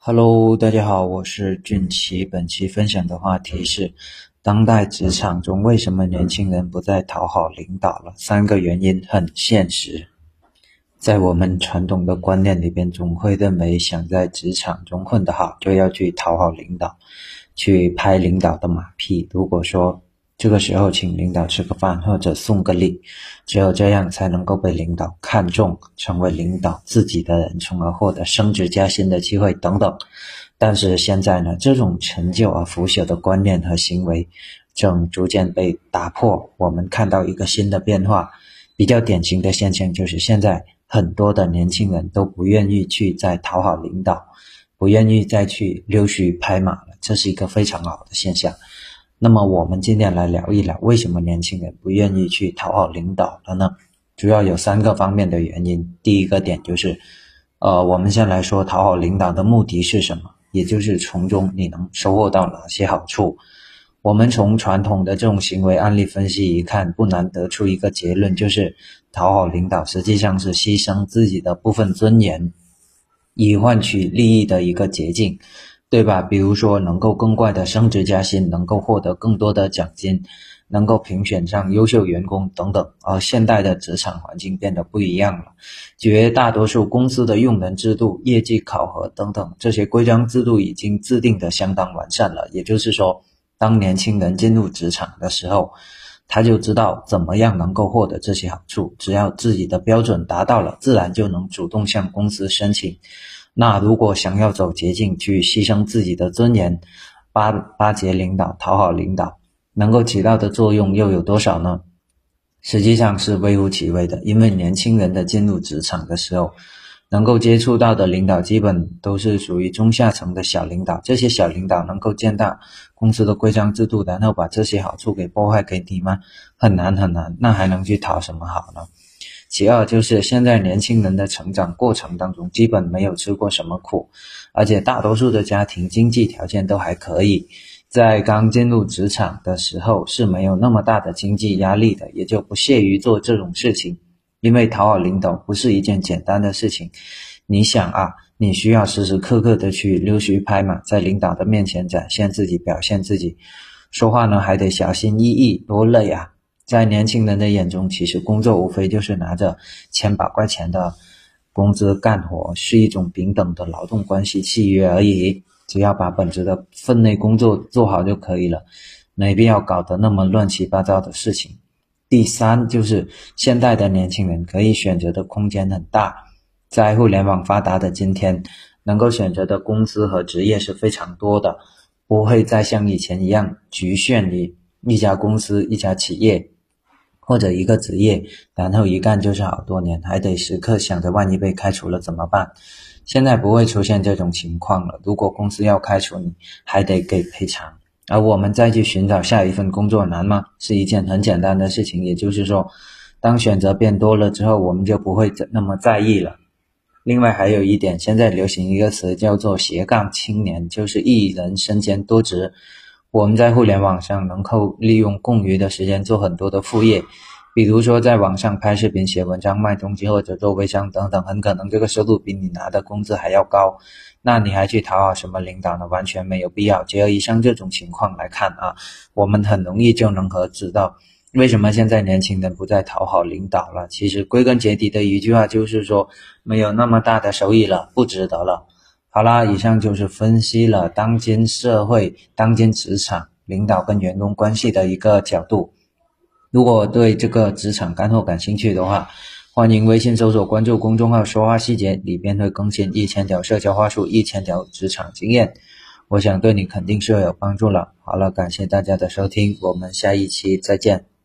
Hello，大家好，我是俊奇。本期分享的话题是：当代职场中为什么年轻人不再讨好领导了？三个原因很现实。在我们传统的观念里边，总会认为想在职场中混得好，就要去讨好领导，去拍领导的马屁。如果说这个时候请领导吃个饭或者送个礼，只有这样才能够被领导看中，成为领导自己的人，从而获得升职加薪的机会等等。但是现在呢，这种陈旧而腐朽的观念和行为正逐渐被打破。我们看到一个新的变化，比较典型的现象就是现在很多的年轻人都不愿意去再讨好领导，不愿意再去溜须拍马了，这是一个非常好的现象。那么我们今天来聊一聊，为什么年轻人不愿意去讨好领导了呢？主要有三个方面的原因。第一个点就是，呃，我们先来说讨好领导的目的是什么，也就是从中你能收获到哪些好处。我们从传统的这种行为案例分析一看，不难得出一个结论，就是讨好领导实际上是牺牲自己的部分尊严，以换取利益的一个捷径。对吧？比如说，能够更快的升职加薪，能够获得更多的奖金，能够评选上优秀员工等等。而现代的职场环境变得不一样了，绝大多数公司的用人制度、业绩考核等等这些规章制度已经制定的相当完善了。也就是说，当年轻人进入职场的时候，他就知道怎么样能够获得这些好处。只要自己的标准达到了，自然就能主动向公司申请。那如果想要走捷径，去牺牲自己的尊严，巴巴结领导、讨好领导，能够起到的作用又有多少呢？实际上是微乎其微的。因为年轻人的进入职场的时候，能够接触到的领导基本都是属于中下层的小领导。这些小领导能够见到公司的规章制度，然后把这些好处给破坏给你吗？很难很难。那还能去讨什么好呢？其二就是现在年轻人的成长过程当中，基本没有吃过什么苦，而且大多数的家庭经济条件都还可以，在刚进入职场的时候是没有那么大的经济压力的，也就不屑于做这种事情。因为讨好领导不是一件简单的事情，你想啊，你需要时时刻刻的去溜须拍马，在领导的面前展现自己、表现自己，说话呢还得小心翼翼，多累啊！在年轻人的眼中，其实工作无非就是拿着千把块钱的工资干活，是一种平等的劳动关系契约而已。只要把本职的分内工作做好就可以了，没必要搞得那么乱七八糟的事情。第三，就是现代的年轻人可以选择的空间很大，在互联网发达的今天，能够选择的公司和职业是非常多的，不会再像以前一样局限于一家公司、一家企业。或者一个职业，然后一干就是好多年，还得时刻想着万一被开除了怎么办。现在不会出现这种情况了。如果公司要开除你，还得给赔偿，而我们再去寻找下一份工作难吗？是一件很简单的事情。也就是说，当选择变多了之后，我们就不会那么在意了。另外还有一点，现在流行一个词叫做斜杠青年，就是一人身兼多职。我们在互联网上能够利用空余的时间做很多的副业，比如说在网上拍视频、写文章、卖东西或者做微商等等，很可能这个收入比你拿的工资还要高。那你还去讨好什么领导呢？完全没有必要。结合以上这种情况来看啊，我们很容易就能和知道为什么现在年轻人不再讨好领导了。其实归根结底的一句话就是说，没有那么大的收益了，不值得了。好啦，以上就是分析了当今社会、当今职场领导跟员工关系的一个角度。如果对这个职场干货感兴趣的话，欢迎微信搜索关注公众号“说话细节”，里边会更新一千条社交话术、一千条职场经验，我想对你肯定是有帮助了。好了，感谢大家的收听，我们下一期再见。